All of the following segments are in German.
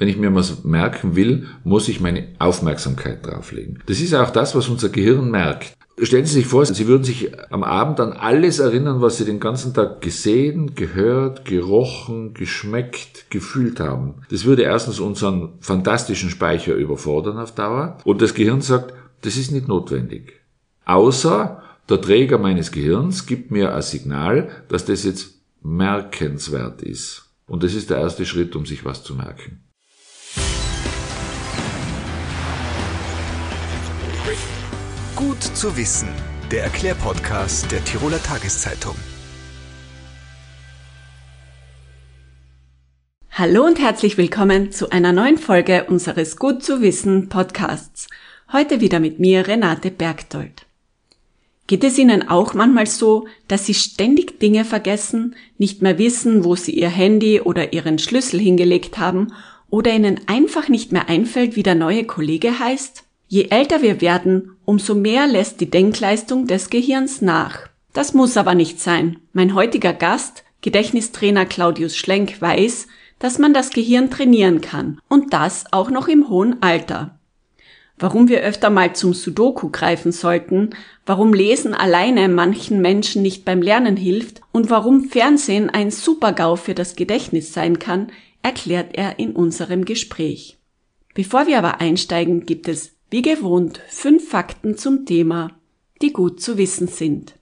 wenn ich mir was merken will, muss ich meine Aufmerksamkeit drauflegen. Das ist auch das, was unser Gehirn merkt. Stellen Sie sich vor, Sie würden sich am Abend an alles erinnern, was Sie den ganzen Tag gesehen, gehört, gerochen, geschmeckt, gefühlt haben. Das würde erstens unseren fantastischen Speicher überfordern auf Dauer und das Gehirn sagt, das ist nicht notwendig. Außer der Träger meines Gehirns gibt mir ein Signal, dass das jetzt merkenswert ist. Und das ist der erste Schritt, um sich was zu merken. Gut zu wissen, der Erklärpodcast der Tiroler Tageszeitung. Hallo und herzlich willkommen zu einer neuen Folge unseres Gut zu wissen Podcasts. Heute wieder mit mir Renate Bergdold. Geht es Ihnen auch manchmal so, dass Sie ständig Dinge vergessen, nicht mehr wissen, wo Sie Ihr Handy oder Ihren Schlüssel hingelegt haben oder Ihnen einfach nicht mehr einfällt, wie der neue Kollege heißt? Je älter wir werden, umso mehr lässt die Denkleistung des Gehirns nach. Das muss aber nicht sein. Mein heutiger Gast, Gedächtnistrainer Claudius Schlenk, weiß, dass man das Gehirn trainieren kann und das auch noch im hohen Alter warum wir öfter mal zum Sudoku greifen sollten, warum Lesen alleine manchen Menschen nicht beim Lernen hilft und warum Fernsehen ein Supergau für das Gedächtnis sein kann, erklärt er in unserem Gespräch. Bevor wir aber einsteigen, gibt es, wie gewohnt, fünf Fakten zum Thema, die gut zu wissen sind.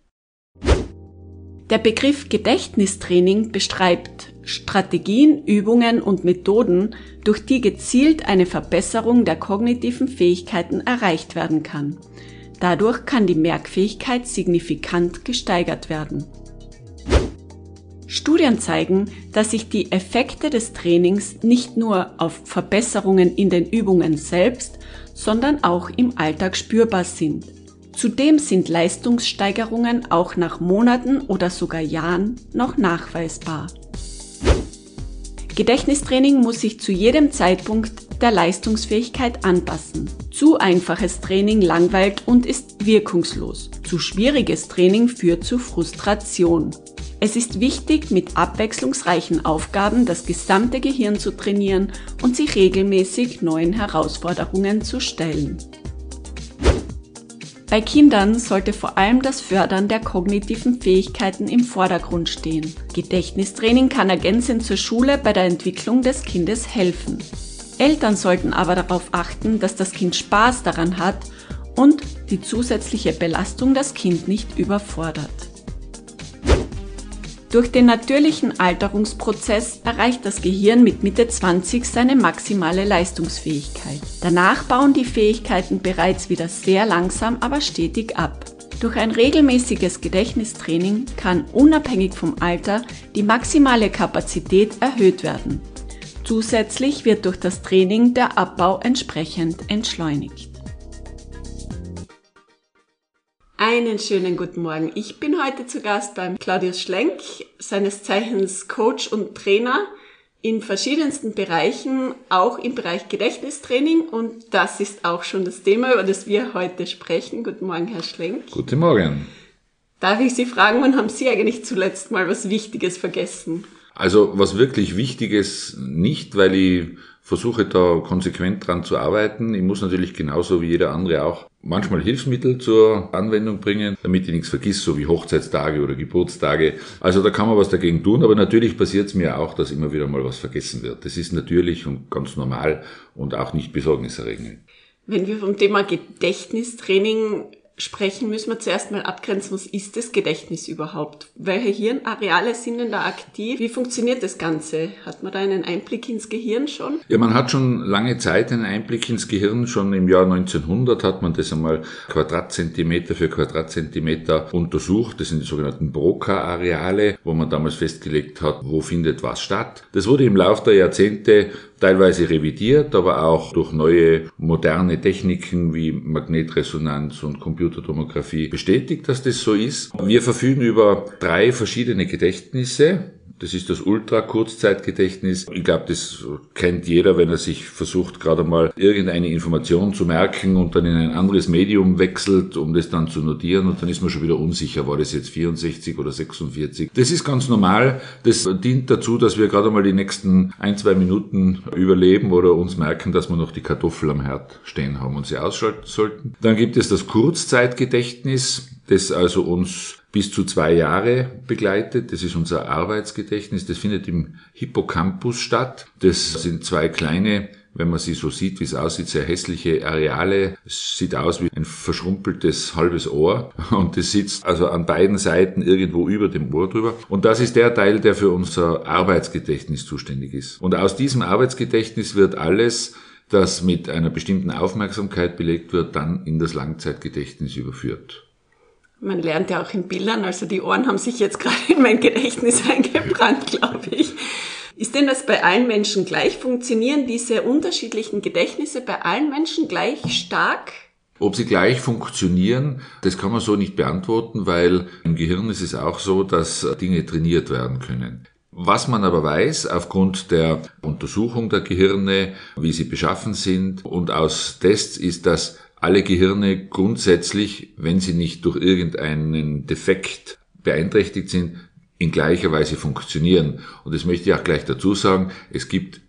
Der Begriff Gedächtnistraining beschreibt Strategien, Übungen und Methoden, durch die gezielt eine Verbesserung der kognitiven Fähigkeiten erreicht werden kann. Dadurch kann die Merkfähigkeit signifikant gesteigert werden. Studien zeigen, dass sich die Effekte des Trainings nicht nur auf Verbesserungen in den Übungen selbst, sondern auch im Alltag spürbar sind. Zudem sind Leistungssteigerungen auch nach Monaten oder sogar Jahren noch nachweisbar. Gedächtnistraining muss sich zu jedem Zeitpunkt der Leistungsfähigkeit anpassen. Zu einfaches Training langweilt und ist wirkungslos. Zu schwieriges Training führt zu Frustration. Es ist wichtig, mit abwechslungsreichen Aufgaben das gesamte Gehirn zu trainieren und sich regelmäßig neuen Herausforderungen zu stellen. Bei Kindern sollte vor allem das Fördern der kognitiven Fähigkeiten im Vordergrund stehen. Gedächtnistraining kann ergänzend zur Schule bei der Entwicklung des Kindes helfen. Eltern sollten aber darauf achten, dass das Kind Spaß daran hat und die zusätzliche Belastung das Kind nicht überfordert. Durch den natürlichen Alterungsprozess erreicht das Gehirn mit Mitte 20 seine maximale Leistungsfähigkeit. Danach bauen die Fähigkeiten bereits wieder sehr langsam, aber stetig ab. Durch ein regelmäßiges Gedächtnistraining kann unabhängig vom Alter die maximale Kapazität erhöht werden. Zusätzlich wird durch das Training der Abbau entsprechend entschleunigt. Einen schönen guten Morgen. Ich bin heute zu Gast beim Claudius Schlenk, seines Zeichens Coach und Trainer in verschiedensten Bereichen, auch im Bereich Gedächtnistraining. Und das ist auch schon das Thema, über das wir heute sprechen. Guten Morgen, Herr Schlenk. Guten Morgen. Darf ich Sie fragen, wann haben Sie eigentlich zuletzt mal was Wichtiges vergessen? Also was wirklich Wichtiges nicht, weil ich versuche da konsequent dran zu arbeiten. Ich muss natürlich genauso wie jeder andere auch manchmal Hilfsmittel zur Anwendung bringen, damit ich nichts vergiss, so wie Hochzeitstage oder Geburtstage. Also da kann man was dagegen tun, aber natürlich passiert es mir auch, dass immer wieder mal was vergessen wird. Das ist natürlich und ganz normal und auch nicht besorgniserregend. Wenn wir vom Thema Gedächtnistraining sprechen, müssen wir zuerst mal abgrenzen, was ist das Gedächtnis überhaupt? Welche Hirnareale sind denn da aktiv? Wie funktioniert das Ganze? Hat man da einen Einblick ins Gehirn schon? Ja, man hat schon lange Zeit einen Einblick ins Gehirn. Schon im Jahr 1900 hat man das einmal Quadratzentimeter für Quadratzentimeter untersucht. Das sind die sogenannten Broca-Areale, wo man damals festgelegt hat, wo findet was statt. Das wurde im Laufe der Jahrzehnte teilweise revidiert, aber auch durch neue moderne Techniken wie Magnetresonanz und Computertomographie bestätigt, dass das so ist. Wir verfügen über drei verschiedene Gedächtnisse. Das ist das Ultra-Kurzzeitgedächtnis. Ich glaube, das kennt jeder, wenn er sich versucht, gerade mal irgendeine Information zu merken und dann in ein anderes Medium wechselt, um das dann zu notieren und dann ist man schon wieder unsicher, war das jetzt 64 oder 46. Das ist ganz normal. Das dient dazu, dass wir gerade mal die nächsten ein, zwei Minuten überleben oder uns merken, dass wir noch die Kartoffel am Herd stehen haben und sie ausschalten sollten. Dann gibt es das Kurzzeitgedächtnis, das also uns bis zu zwei Jahre begleitet. Das ist unser Arbeitsgedächtnis. Das findet im Hippocampus statt. Das sind zwei kleine wenn man sie so sieht, wie es aussieht, sehr hässliche Areale. Es sieht aus wie ein verschrumpeltes halbes Ohr und das sitzt also an beiden Seiten irgendwo über dem Ohr drüber. Und das ist der Teil, der für unser Arbeitsgedächtnis zuständig ist. Und aus diesem Arbeitsgedächtnis wird alles, das mit einer bestimmten Aufmerksamkeit belegt wird, dann in das Langzeitgedächtnis überführt. Man lernt ja auch in Bildern, also die Ohren haben sich jetzt gerade in mein Gedächtnis eingebrannt, glaube ich. Ist denn das bei allen Menschen gleich? Funktionieren diese unterschiedlichen Gedächtnisse bei allen Menschen gleich stark? Ob sie gleich funktionieren, das kann man so nicht beantworten, weil im Gehirn ist es auch so, dass Dinge trainiert werden können. Was man aber weiß, aufgrund der Untersuchung der Gehirne, wie sie beschaffen sind und aus Tests ist, dass alle Gehirne grundsätzlich, wenn sie nicht durch irgendeinen Defekt beeinträchtigt sind, in gleicher Weise funktionieren. Und das möchte ich auch gleich dazu sagen, es gibt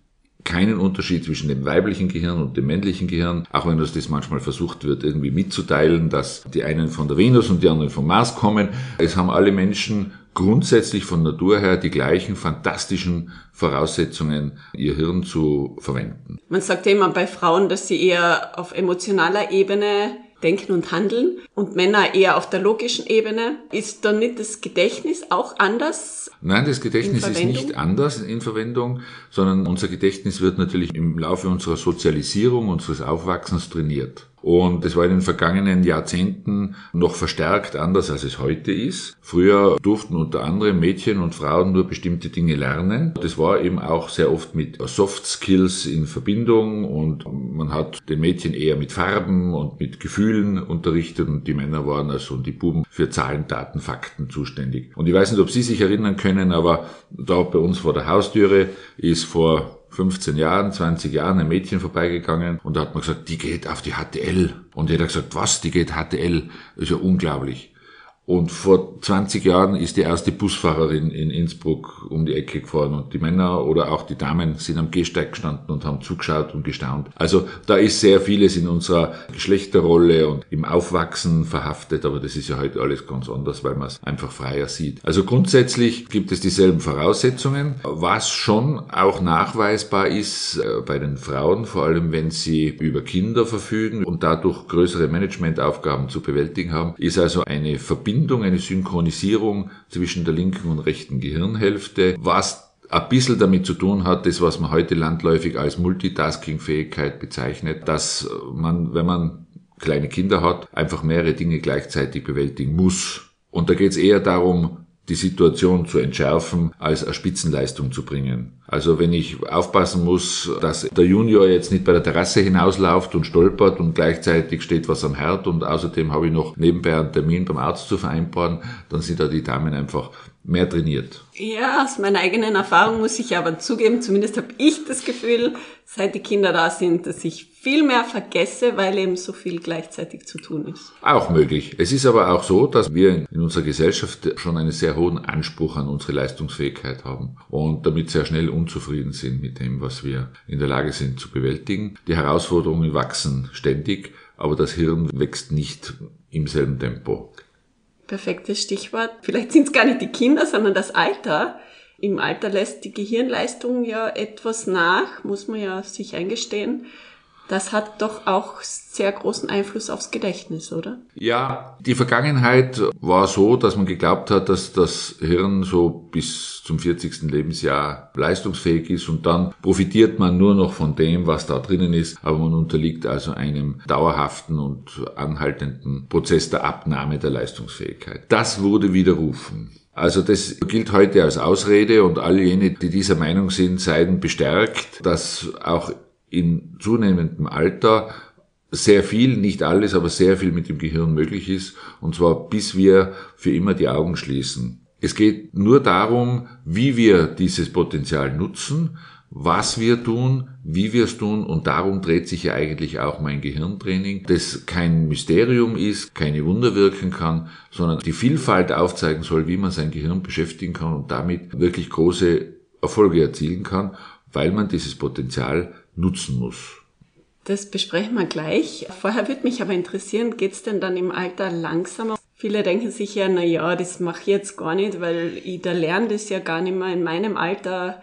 keinen Unterschied zwischen dem weiblichen Gehirn und dem männlichen Gehirn, auch wenn uns das manchmal versucht wird, irgendwie mitzuteilen, dass die einen von der Venus und die anderen vom Mars kommen. Es haben alle Menschen grundsätzlich von Natur her die gleichen fantastischen Voraussetzungen, ihr Hirn zu verwenden. Man sagt ja immer bei Frauen, dass sie eher auf emotionaler Ebene denken und handeln und Männer eher auf der logischen Ebene. Ist dann nicht das Gedächtnis auch anders? Nein, das Gedächtnis ist nicht anders in Verwendung, sondern unser Gedächtnis wird natürlich im Laufe unserer Sozialisierung, unseres Aufwachsens trainiert. Und das war in den vergangenen Jahrzehnten noch verstärkt anders, als es heute ist. Früher durften unter anderem Mädchen und Frauen nur bestimmte Dinge lernen. Das war eben auch sehr oft mit Soft Skills in Verbindung und man hat den Mädchen eher mit Farben und mit Gefühlen unterrichtet und die Männer waren also und die Buben für Zahlen, Daten, Fakten zuständig. Und ich weiß nicht, ob Sie sich erinnern können, aber da bei uns vor der Haustüre ist vor 15 Jahren, 20 Jahren ein Mädchen vorbeigegangen und da hat man gesagt, die geht auf die HTL. Und jeder hat gesagt, was, die geht HTL? Das ist ja unglaublich. Und vor 20 Jahren ist die erste Busfahrerin in Innsbruck um die Ecke gefahren und die Männer oder auch die Damen sind am Gehsteig gestanden und haben zugeschaut und gestaunt. Also da ist sehr vieles in unserer Geschlechterrolle und im Aufwachsen verhaftet, aber das ist ja heute alles ganz anders, weil man es einfach freier sieht. Also grundsätzlich gibt es dieselben Voraussetzungen, was schon auch nachweisbar ist äh, bei den Frauen, vor allem wenn sie über Kinder verfügen und dadurch größere Managementaufgaben zu bewältigen haben, ist also eine Verbindung Verbindung, eine Synchronisierung zwischen der linken und rechten Gehirnhälfte, was ein bisschen damit zu tun hat, das, was man heute landläufig als Multitasking-Fähigkeit bezeichnet, dass man, wenn man kleine Kinder hat, einfach mehrere Dinge gleichzeitig bewältigen muss. Und da geht es eher darum, die Situation zu entschärfen, als eine Spitzenleistung zu bringen. Also wenn ich aufpassen muss, dass der Junior jetzt nicht bei der Terrasse hinausläuft und stolpert und gleichzeitig steht was am Herd und außerdem habe ich noch nebenbei einen Termin beim Arzt zu vereinbaren, dann sind da die Damen einfach mehr trainiert. Ja, aus meiner eigenen Erfahrung muss ich aber zugeben, zumindest habe ich das Gefühl, seit die Kinder da sind, dass ich viel mehr vergesse, weil eben so viel gleichzeitig zu tun ist. Auch möglich. Es ist aber auch so, dass wir in unserer Gesellschaft schon einen sehr hohen Anspruch an unsere Leistungsfähigkeit haben und damit sehr schnell unzufrieden sind mit dem, was wir in der Lage sind zu bewältigen. Die Herausforderungen wachsen ständig, aber das Hirn wächst nicht im selben Tempo. Perfektes Stichwort. Vielleicht sind es gar nicht die Kinder, sondern das Alter. Im Alter lässt die Gehirnleistung ja etwas nach, muss man ja sich eingestehen. Das hat doch auch sehr großen Einfluss aufs Gedächtnis, oder? Ja, die Vergangenheit war so, dass man geglaubt hat, dass das Hirn so bis zum 40. Lebensjahr leistungsfähig ist und dann profitiert man nur noch von dem, was da drinnen ist, aber man unterliegt also einem dauerhaften und anhaltenden Prozess der Abnahme der Leistungsfähigkeit. Das wurde widerrufen. Also das gilt heute als Ausrede und all jene, die dieser Meinung sind, seien bestärkt, dass auch in zunehmendem Alter sehr viel, nicht alles, aber sehr viel mit dem Gehirn möglich ist, und zwar bis wir für immer die Augen schließen. Es geht nur darum, wie wir dieses Potenzial nutzen, was wir tun, wie wir es tun und darum dreht sich ja eigentlich auch mein Gehirntraining, das kein Mysterium ist, keine Wunder wirken kann, sondern die Vielfalt aufzeigen soll, wie man sein Gehirn beschäftigen kann und damit wirklich große Erfolge erzielen kann, weil man dieses Potenzial nutzen muss. Das besprechen wir gleich. Vorher würde mich aber interessieren, geht es denn dann im Alter langsamer? Viele denken sich ja, na ja, das mache ich jetzt gar nicht, weil ich da lerne das ja gar nicht mehr. In meinem Alter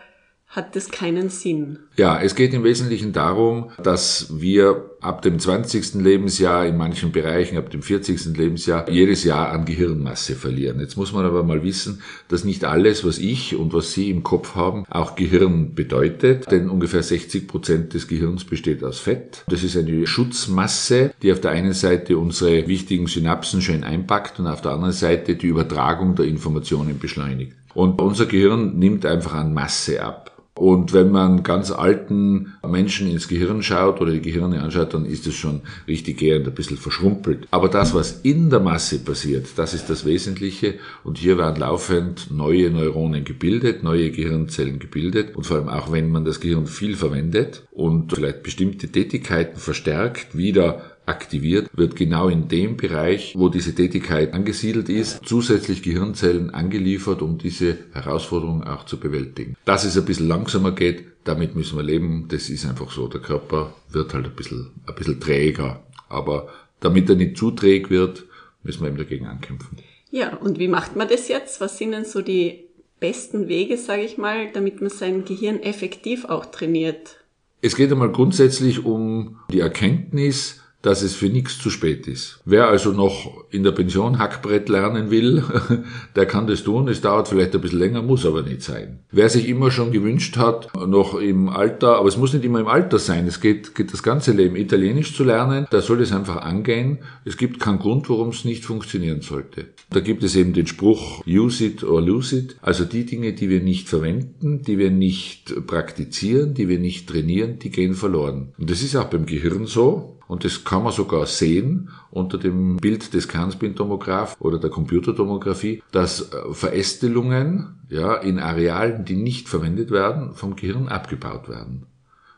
hat das keinen Sinn. Ja, es geht im Wesentlichen darum, dass wir ab dem 20. Lebensjahr in manchen Bereichen, ab dem 40. Lebensjahr jedes Jahr an Gehirnmasse verlieren. Jetzt muss man aber mal wissen, dass nicht alles, was ich und was Sie im Kopf haben, auch Gehirn bedeutet, denn ungefähr 60 Prozent des Gehirns besteht aus Fett. Das ist eine Schutzmasse, die auf der einen Seite unsere wichtigen Synapsen schön einpackt und auf der anderen Seite die Übertragung der Informationen beschleunigt. Und unser Gehirn nimmt einfach an Masse ab. Und wenn man ganz alten Menschen ins Gehirn schaut oder die Gehirne anschaut, dann ist es schon richtig gehend ein bisschen verschrumpelt. Aber das, was in der Masse passiert, das ist das Wesentliche. Und hier werden laufend neue Neuronen gebildet, neue Gehirnzellen gebildet. Und vor allem auch, wenn man das Gehirn viel verwendet und vielleicht bestimmte Tätigkeiten verstärkt, wieder aktiviert, wird genau in dem Bereich, wo diese Tätigkeit angesiedelt ist, zusätzlich Gehirnzellen angeliefert, um diese Herausforderung auch zu bewältigen. Dass es ein bisschen langsamer geht, damit müssen wir leben. Das ist einfach so. Der Körper wird halt ein bisschen, ein bisschen träger. Aber damit er nicht zu träg wird, müssen wir eben dagegen ankämpfen. Ja, und wie macht man das jetzt? Was sind denn so die besten Wege, sage ich mal, damit man sein Gehirn effektiv auch trainiert? Es geht einmal grundsätzlich um die Erkenntnis, dass es für nichts zu spät ist. Wer also noch in der Pension Hackbrett lernen will, der kann das tun. Es dauert vielleicht ein bisschen länger, muss aber nicht sein. Wer sich immer schon gewünscht hat, noch im Alter, aber es muss nicht immer im Alter sein, es geht, geht das ganze Leben, Italienisch zu lernen, da soll es einfach angehen. Es gibt keinen Grund, warum es nicht funktionieren sollte. Da gibt es eben den Spruch, use it or lose it. Also die Dinge, die wir nicht verwenden, die wir nicht praktizieren, die wir nicht trainieren, die gehen verloren. Und das ist auch beim Gehirn so. Und das kann man sogar sehen unter dem Bild des Kernspintomograph oder der Computertomographie, dass äh, Verästelungen ja, in Arealen, die nicht verwendet werden, vom Gehirn abgebaut werden.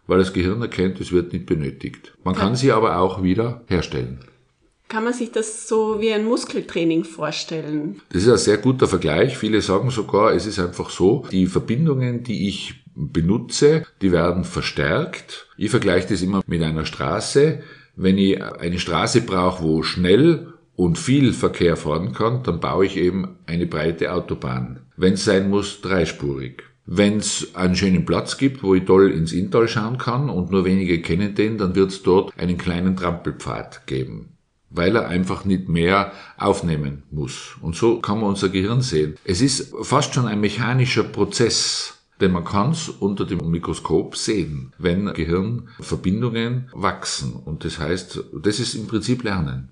Weil das Gehirn erkennt, es wird nicht benötigt. Man kann sie aber auch wieder herstellen. Kann man sich das so wie ein Muskeltraining vorstellen? Das ist ein sehr guter Vergleich. Viele sagen sogar, es ist einfach so, die Verbindungen, die ich benutze, die werden verstärkt. Ich vergleiche das immer mit einer Straße. Wenn ich eine Straße brauche, wo schnell und viel Verkehr fahren kann, dann baue ich eben eine breite Autobahn. Wenn es sein muss, dreispurig. Wenn es einen schönen Platz gibt, wo ich toll ins Inntal schauen kann und nur wenige kennen den, dann wird es dort einen kleinen Trampelpfad geben weil er einfach nicht mehr aufnehmen muss. Und so kann man unser Gehirn sehen. Es ist fast schon ein mechanischer Prozess. Denn man kann es unter dem Mikroskop sehen, wenn Gehirnverbindungen wachsen. Und das heißt, das ist im Prinzip Lernen.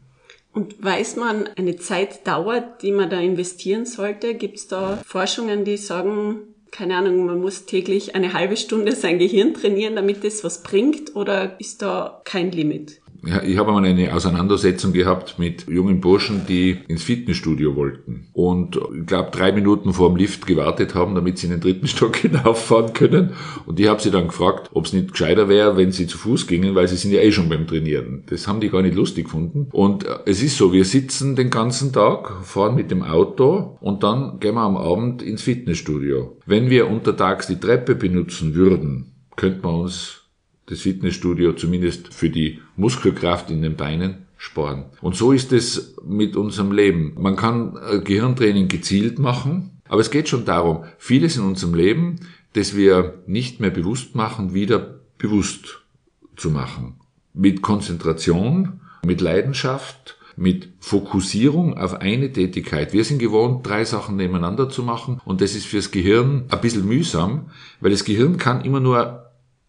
Und weiß man eine Zeitdauer, die man da investieren sollte? Gibt es da Forschungen, die sagen, keine Ahnung, man muss täglich eine halbe Stunde sein Gehirn trainieren, damit das was bringt? Oder ist da kein Limit? Ich habe einmal eine Auseinandersetzung gehabt mit jungen Burschen, die ins Fitnessstudio wollten und ich glaube drei Minuten vor dem Lift gewartet haben, damit sie in den dritten Stock hinauffahren können. Und ich habe sie dann gefragt, ob es nicht gescheiter wäre, wenn sie zu Fuß gingen, weil sie sind ja eh schon beim Trainieren. Das haben die gar nicht lustig gefunden. Und äh, es ist so, wir sitzen den ganzen Tag, fahren mit dem Auto und dann gehen wir am Abend ins Fitnessstudio. Wenn wir untertags die Treppe benutzen würden, könnte man uns das Fitnessstudio zumindest für die Muskelkraft in den Beinen sparen. Und so ist es mit unserem Leben. Man kann äh, Gehirntraining gezielt machen, aber es geht schon darum, vieles in unserem Leben, das wir nicht mehr bewusst machen, wieder bewusst zu machen. Mit Konzentration, mit Leidenschaft, mit Fokussierung auf eine Tätigkeit. Wir sind gewohnt, drei Sachen nebeneinander zu machen und das ist fürs Gehirn ein bisschen mühsam, weil das Gehirn kann immer nur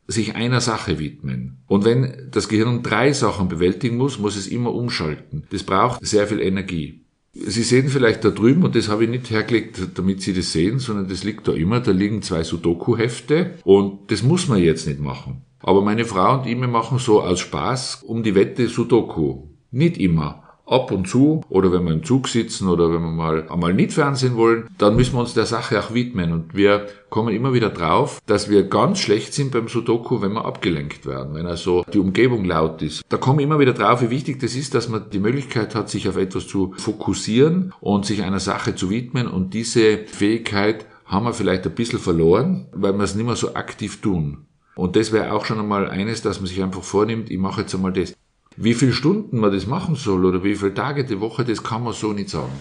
sich einer Sache widmen. Und wenn das Gehirn drei Sachen bewältigen muss, muss es immer umschalten. Das braucht sehr viel Energie. Sie sehen vielleicht da drüben, und das habe ich nicht hergelegt, damit Sie das sehen, sondern das liegt da immer, da liegen zwei Sudoku-Hefte und das muss man jetzt nicht machen. Aber meine Frau und ich, wir machen so aus Spaß um die Wette Sudoku. Nicht immer. Ab und zu oder wenn wir im Zug sitzen oder wenn wir mal einmal nicht Fernsehen wollen, dann müssen wir uns der Sache auch widmen. Und wir kommen immer wieder drauf, dass wir ganz schlecht sind beim Sudoku, wenn wir abgelenkt werden, wenn also die Umgebung laut ist. Da kommen immer wieder drauf, wie wichtig das ist, dass man die Möglichkeit hat, sich auf etwas zu fokussieren und sich einer Sache zu widmen. Und diese Fähigkeit haben wir vielleicht ein bisschen verloren, weil wir es nicht mehr so aktiv tun. Und das wäre auch schon einmal eines, dass man sich einfach vornimmt, ich mache jetzt einmal das. Wie viele Stunden man das machen soll oder wie viele Tage die Woche, das kann man so nicht sagen.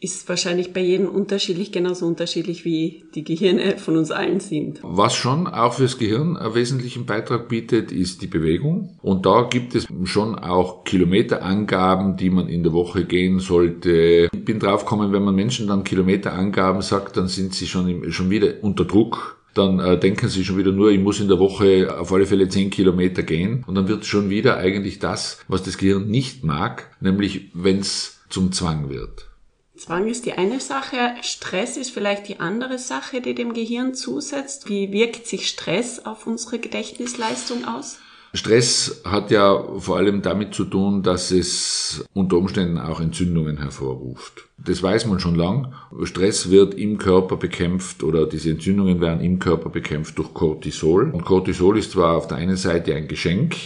Ist wahrscheinlich bei jedem unterschiedlich, genauso unterschiedlich wie die Gehirne von uns allen sind. Was schon auch fürs Gehirn einen wesentlichen Beitrag bietet, ist die Bewegung. Und da gibt es schon auch Kilometerangaben, die man in der Woche gehen sollte. Ich bin draufgekommen, wenn man Menschen dann Kilometerangaben sagt, dann sind sie schon, schon wieder unter Druck dann äh, denken sie schon wieder nur, ich muss in der Woche auf alle Fälle 10 Kilometer gehen. Und dann wird schon wieder eigentlich das, was das Gehirn nicht mag, nämlich wenn es zum Zwang wird. Zwang ist die eine Sache, Stress ist vielleicht die andere Sache, die dem Gehirn zusetzt. Wie wirkt sich Stress auf unsere Gedächtnisleistung aus? Stress hat ja vor allem damit zu tun, dass es unter Umständen auch Entzündungen hervorruft. Das weiß man schon lang. Stress wird im Körper bekämpft oder diese Entzündungen werden im Körper bekämpft durch Cortisol. Und Cortisol ist zwar auf der einen Seite ein Geschenk,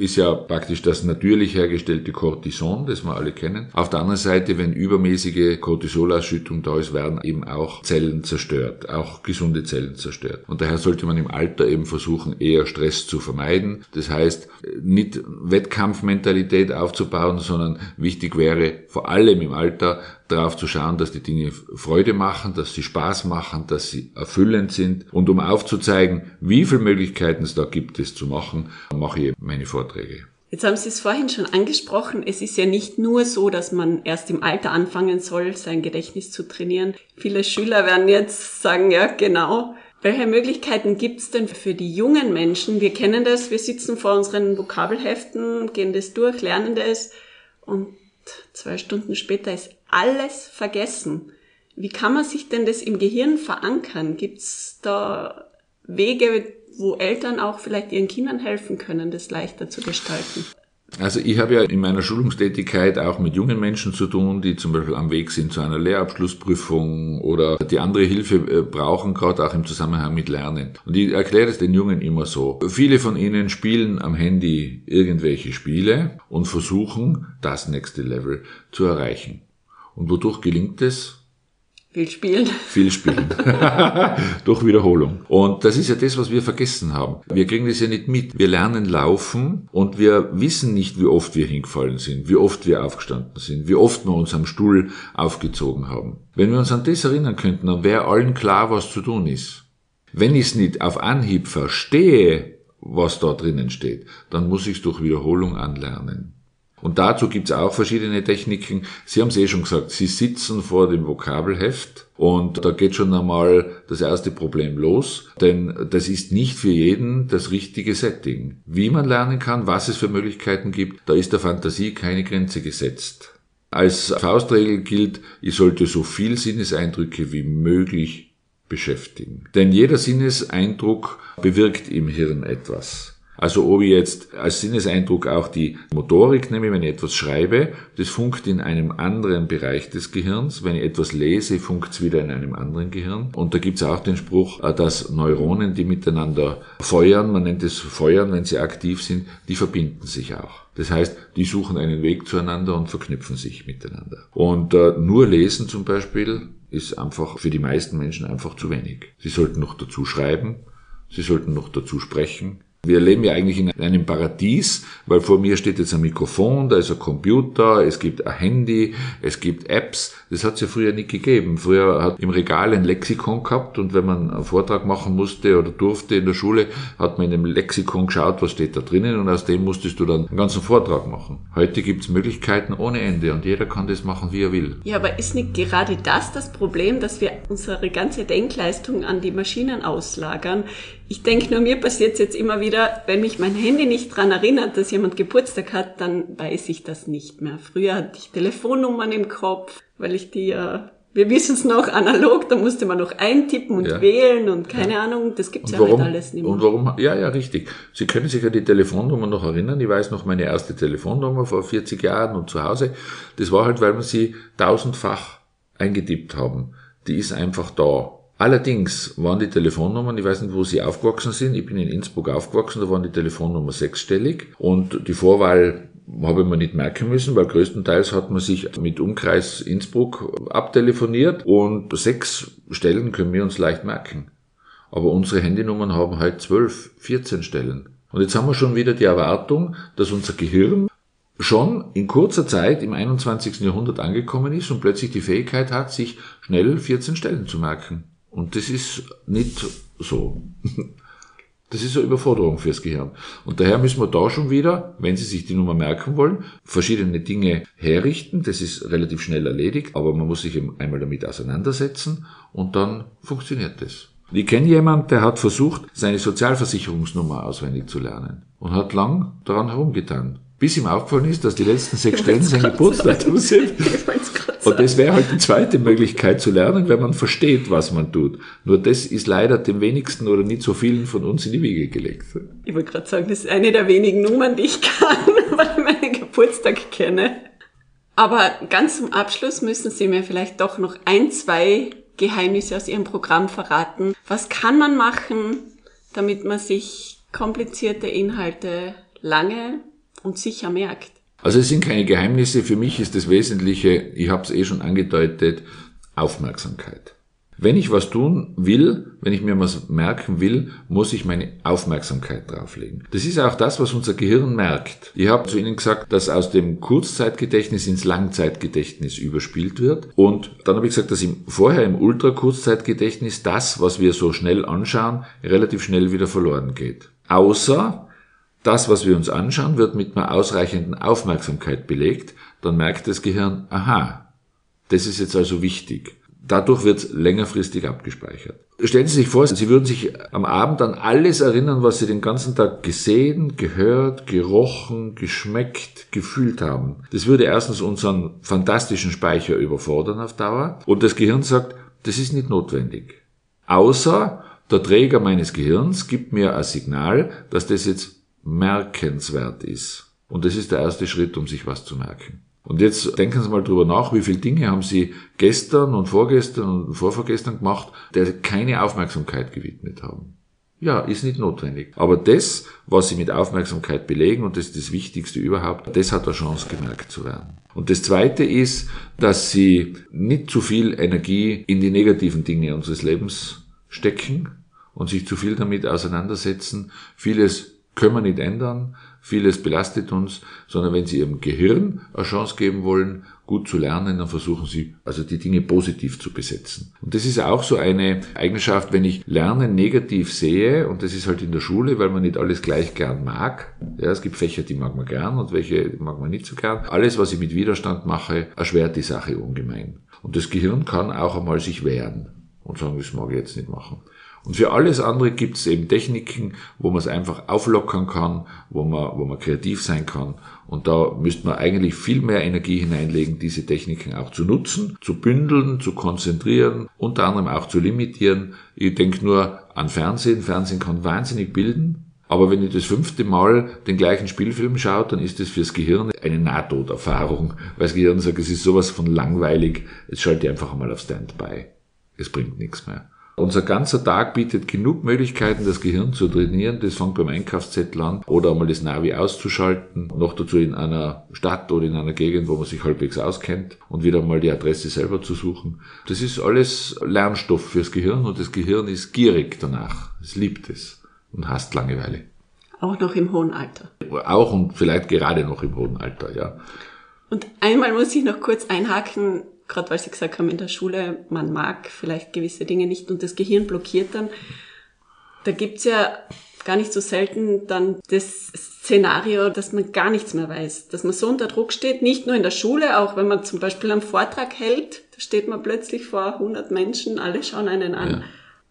ist ja praktisch das natürlich hergestellte Cortison, das wir alle kennen. Auf der anderen Seite, wenn übermäßige Cortisolausschüttung da ist, werden eben auch Zellen zerstört, auch gesunde Zellen zerstört. Und daher sollte man im Alter eben versuchen, eher Stress zu vermeiden. Das heißt, nicht Wettkampfmentalität aufzubauen, sondern wichtig wäre vor allem im Alter darauf zu schauen, dass die Dinge Freude machen, dass sie Spaß machen, dass sie erfüllend sind. Und um aufzuzeigen, wie viele Möglichkeiten es da gibt, es zu machen, mache ich meine Vorträge. Jetzt haben Sie es vorhin schon angesprochen. Es ist ja nicht nur so, dass man erst im Alter anfangen soll, sein Gedächtnis zu trainieren. Viele Schüler werden jetzt sagen, ja, genau. Welche Möglichkeiten gibt es denn für die jungen Menschen? Wir kennen das, wir sitzen vor unseren Vokabelheften, gehen das durch, lernen das und zwei Stunden später ist alles vergessen. Wie kann man sich denn das im Gehirn verankern? Gibt es da Wege, wo Eltern auch vielleicht ihren Kindern helfen können, das leichter zu gestalten? Also ich habe ja in meiner Schulungstätigkeit auch mit jungen Menschen zu tun, die zum Beispiel am Weg sind zu einer Lehrabschlussprüfung oder die andere Hilfe äh, brauchen, gerade auch im Zusammenhang mit Lernen. Und ich erkläre es den Jungen immer so. Viele von ihnen spielen am Handy irgendwelche Spiele und versuchen, das nächste Level zu erreichen. Und wodurch gelingt es? Viel spielen. Viel spielen. Durch Wiederholung. Und das ist ja das, was wir vergessen haben. Wir kriegen das ja nicht mit. Wir lernen laufen und wir wissen nicht, wie oft wir hingefallen sind, wie oft wir aufgestanden sind, wie oft wir uns am Stuhl aufgezogen haben. Wenn wir uns an das erinnern könnten, dann wäre allen klar, was zu tun ist. Wenn ich es nicht auf Anhieb verstehe, was da drinnen steht, dann muss ich es durch Wiederholung anlernen. Und dazu gibt's auch verschiedene Techniken. Sie haben es eh schon gesagt, Sie sitzen vor dem Vokabelheft und da geht schon einmal das erste Problem los, denn das ist nicht für jeden das richtige Setting. Wie man lernen kann, was es für Möglichkeiten gibt, da ist der Fantasie keine Grenze gesetzt. Als Faustregel gilt, ich sollte so viel Sinneseindrücke wie möglich beschäftigen. Denn jeder Sinneseindruck bewirkt im Hirn etwas. Also ob ich jetzt als Sinneseindruck auch die Motorik nehme, wenn ich etwas schreibe, das funkt in einem anderen Bereich des Gehirns. Wenn ich etwas lese, funkt es wieder in einem anderen Gehirn. Und da gibt es auch den Spruch, äh, dass Neuronen, die miteinander feuern, man nennt es Feuern, wenn sie aktiv sind, die verbinden sich auch. Das heißt, die suchen einen Weg zueinander und verknüpfen sich miteinander. Und äh, nur lesen zum Beispiel ist einfach für die meisten Menschen einfach zu wenig. Sie sollten noch dazu schreiben, sie sollten noch dazu sprechen, wir leben ja eigentlich in einem Paradies, weil vor mir steht jetzt ein Mikrofon, da ist ein Computer, es gibt ein Handy, es gibt Apps. Das hat es ja früher nicht gegeben. Früher hat im Regal ein Lexikon gehabt und wenn man einen Vortrag machen musste oder durfte in der Schule, hat man in dem Lexikon geschaut, was steht da drinnen und aus dem musstest du dann einen ganzen Vortrag machen. Heute gibt es Möglichkeiten ohne Ende und jeder kann das machen, wie er will. Ja, aber ist nicht gerade das das Problem, dass wir unsere ganze Denkleistung an die Maschinen auslagern? Ich denke nur, mir passiert jetzt immer wieder, wenn mich mein Handy nicht dran erinnert, dass jemand Geburtstag hat, dann weiß ich das nicht mehr. Früher hatte ich Telefonnummern im Kopf, weil ich die ja wir wissen es noch analog, da musste man noch eintippen und Ja. wählen und keine Ahnung, das gibt's Und ja warum, heute alles nicht mehr. und warum, ja, ja, richtig. Sie können sich an die Telefonnummer noch erinnern. Ich weiß noch meine erste Telefonnummer vor 40 Jahren und zu Hause. Das war halt, weil wir sie tausendfach eingetippt haben. Die ist einfach da. Allerdings waren die Telefonnummern, ich weiß nicht, wo sie aufgewachsen sind. Ich bin in Innsbruck aufgewachsen, da waren die Telefonnummer sechsstellig und die Vorwahl habe ich mir nicht merken müssen, weil größtenteils hat man sich mit Umkreis Innsbruck abtelefoniert und sechs Stellen können wir uns leicht merken. Aber unsere Handynummern haben halt 12, 14 Stellen. Und jetzt haben wir schon wieder die Erwartung, dass unser Gehirn schon in kurzer Zeit im 21. Jahrhundert angekommen ist und plötzlich die Fähigkeit hat, sich schnell 14 Stellen zu merken. Und das ist nicht so. Das ist eine Überforderung fürs Gehirn. Und daher müssen wir da schon wieder, wenn Sie sich die Nummer merken wollen, verschiedene Dinge herrichten. Das ist relativ schnell erledigt, aber man muss sich eben einmal damit auseinandersetzen und dann funktioniert das. Ich kenne jemanden, der hat versucht, seine Sozialversicherungsnummer auswendig zu lernen und hat lang daran herumgetan. Bis ihm aufgefallen ist, dass die letzten sechs Stellen sein Geburtsdatum sind. Und das wäre halt die zweite Möglichkeit zu lernen, wenn man versteht, was man tut. Nur das ist leider dem wenigsten oder nicht so vielen von uns in die Wiege gelegt. Ich wollte gerade sagen, das ist eine der wenigen Nummern, die ich kann, weil ich meinen Geburtstag kenne. Aber ganz zum Abschluss müssen Sie mir vielleicht doch noch ein, zwei Geheimnisse aus Ihrem Programm verraten. Was kann man machen, damit man sich komplizierte Inhalte lange und sicher merkt? Also es sind keine Geheimnisse. Für mich ist das Wesentliche, ich habe es eh schon angedeutet, Aufmerksamkeit. Wenn ich was tun will, wenn ich mir was merken will, muss ich meine Aufmerksamkeit drauflegen. Das ist auch das, was unser Gehirn merkt. Ich habe zu Ihnen gesagt, dass aus dem Kurzzeitgedächtnis ins Langzeitgedächtnis überspielt wird. Und dann habe ich gesagt, dass im, vorher im Ultrakurzzeitgedächtnis das, was wir so schnell anschauen, relativ schnell wieder verloren geht. Außer das, was wir uns anschauen, wird mit einer ausreichenden Aufmerksamkeit belegt. Dann merkt das Gehirn, aha, das ist jetzt also wichtig. Dadurch wird längerfristig abgespeichert. Stellen Sie sich vor, Sie würden sich am Abend an alles erinnern, was Sie den ganzen Tag gesehen, gehört, gerochen, geschmeckt, gefühlt haben. Das würde erstens unseren fantastischen Speicher überfordern auf Dauer und das Gehirn sagt, das ist nicht notwendig. Außer der Träger meines Gehirns gibt mir ein Signal, dass das jetzt merkenswert ist. Und das ist der erste Schritt, um sich was zu merken. Und jetzt denken Sie mal drüber nach, wie viele Dinge haben Sie gestern und vorgestern und vorvorgestern gemacht, der keine Aufmerksamkeit gewidmet haben. Ja, ist nicht notwendig. Aber das, was Sie mit Aufmerksamkeit belegen, und das ist das Wichtigste überhaupt, das hat eine Chance gemerkt zu werden. Und das Zweite ist, dass Sie nicht zu viel Energie in die negativen Dinge unseres Lebens stecken und sich zu viel damit auseinandersetzen. Vieles können wir nicht ändern, vieles belastet uns, sondern wenn Sie Ihrem Gehirn eine Chance geben wollen, gut zu lernen, dann versuchen Sie also die Dinge positiv zu besetzen. Und das ist auch so eine Eigenschaft, wenn ich Lernen negativ sehe, und das ist halt in der Schule, weil man nicht alles gleich gern mag. Ja, es gibt Fächer, die mag man gern und welche mag man nicht so gern. Alles, was ich mit Widerstand mache, erschwert die Sache ungemein. Und das Gehirn kann auch einmal sich wehren und sagen, das mag ich jetzt nicht machen. Und für alles andere gibt es eben Techniken, wo man es einfach auflockern kann, wo man, wo man kreativ sein kann. Und da müsste man eigentlich viel mehr Energie hineinlegen, diese Techniken auch zu nutzen, zu bündeln, zu konzentrieren, unter anderem auch zu limitieren. Ich denke nur an Fernsehen. Fernsehen kann wahnsinnig bilden. Aber wenn ich das fünfte Mal den gleichen Spielfilm schaue, dann ist das fürs Gehirn eine Nahtoderfahrung. Weil das Gehirn sagt, es ist sowas von langweilig, jetzt schalte einfach einmal auf Standby. Es bringt nichts mehr. Unser ganzer Tag bietet genug Möglichkeiten, das Gehirn zu trainieren. Das fängt beim Einkaufszettel an oder einmal das Navi auszuschalten. Noch dazu in einer Stadt oder in einer Gegend, wo man sich halbwegs auskennt und wieder mal die Adresse selber zu suchen. Das ist alles Lernstoff fürs Gehirn und das Gehirn ist gierig danach. Es liebt es und hasst Langeweile. Auch noch im hohen Alter. Auch und vielleicht gerade noch im hohen Alter, ja. Und einmal muss ich noch kurz einhaken, gerade weil Sie gesagt haben, in der Schule, man mag vielleicht gewisse Dinge nicht und das Gehirn blockiert dann. Da gibt's ja gar nicht so selten dann das Szenario, dass man gar nichts mehr weiß, dass man so unter Druck steht, nicht nur in der Schule, auch wenn man zum Beispiel einen Vortrag hält, da steht man plötzlich vor 100 Menschen, alle schauen einen an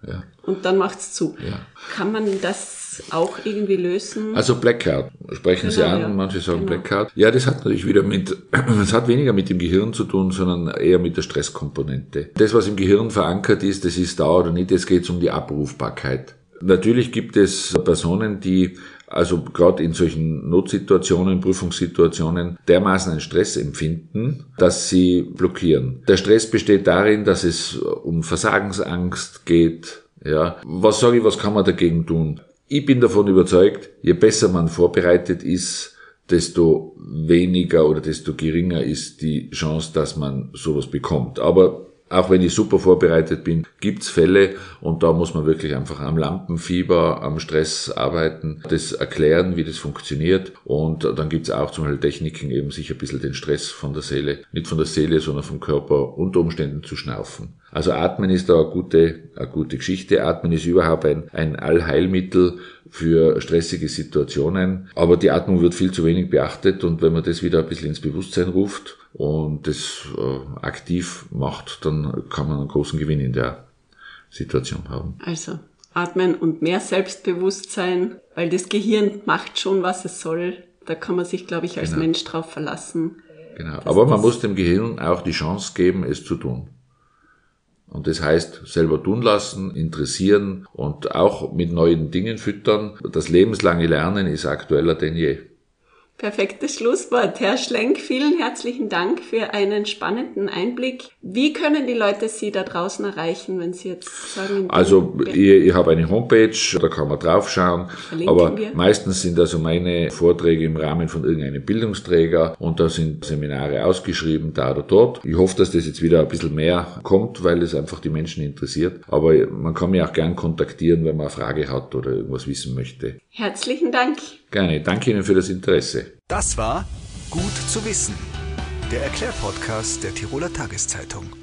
Ja, ja. und dann macht's zu. Ja. Kann man das das auch irgendwie lösen? Also Blackout, sprechen Sie Genau, an, ja. manche sagen Genau. Blackout. Ja, das hat natürlich wieder mit, es hat weniger mit dem Gehirn zu tun, sondern eher mit der Stresskomponente. Das, was im Gehirn verankert ist, das ist da oder nicht, es geht um die Abrufbarkeit. Natürlich gibt es Personen, die also gerade in solchen Notsituationen, Prüfungssituationen dermaßen einen Stress empfinden, dass sie blockieren. Der Stress besteht darin, dass es um Versagensangst geht. Ja, was sage ich, was kann man dagegen tun? Ich bin davon überzeugt, je besser man vorbereitet ist, desto weniger oder desto geringer ist die Chance, dass man sowas bekommt. Aber auch wenn ich super vorbereitet bin, gibt's Fälle und da muss man wirklich einfach am Lampenfieber, am Stress arbeiten, das erklären, wie das funktioniert und dann gibt's auch zum Beispiel Techniken, eben sich ein bisschen den Stress von der Seele, nicht von der Seele, sondern vom Körper unter Umständen zu schnaufen. Also Atmen ist da eine gute, eine gute Geschichte. Atmen ist überhaupt ein, ein Allheilmittel für stressige Situationen. Aber die Atmung wird viel zu wenig beachtet und wenn man das wieder ein bisschen ins Bewusstsein ruft und das äh, aktiv macht, dann kann man einen großen Gewinn in der Situation haben. Also atmen und mehr Selbstbewusstsein, weil das Gehirn macht schon, was es soll. Da kann man sich, glaube ich, als Genau. Mensch drauf verlassen. Genau. Aber man muss dem Gehirn auch die Chance geben, es zu tun. Und das heißt, selber tun lassen, interessieren und auch mit neuen Dingen füttern. Das lebenslange Lernen ist aktueller denn je. Perfektes Schlusswort. Herr Schlenk, vielen herzlichen Dank für einen spannenden Einblick. Wie können die Leute Sie da draußen erreichen, wenn Sie jetzt sagen, Also ich, ich habe eine Homepage, da kann man draufschauen, aber wir. meistens sind also meine Vorträge im Rahmen von irgendeinem Bildungsträger und da sind Seminare ausgeschrieben, da oder dort. Ich hoffe, dass das jetzt wieder ein bisschen mehr kommt, weil es einfach die Menschen interessiert. Aber man kann mich auch gern kontaktieren, wenn man eine Frage hat oder irgendwas wissen möchte. Herzlichen Dank. Gerne. Danke Ihnen für das Interesse. Das war Gut zu wissen, der Erklärpodcast der Tiroler Tageszeitung.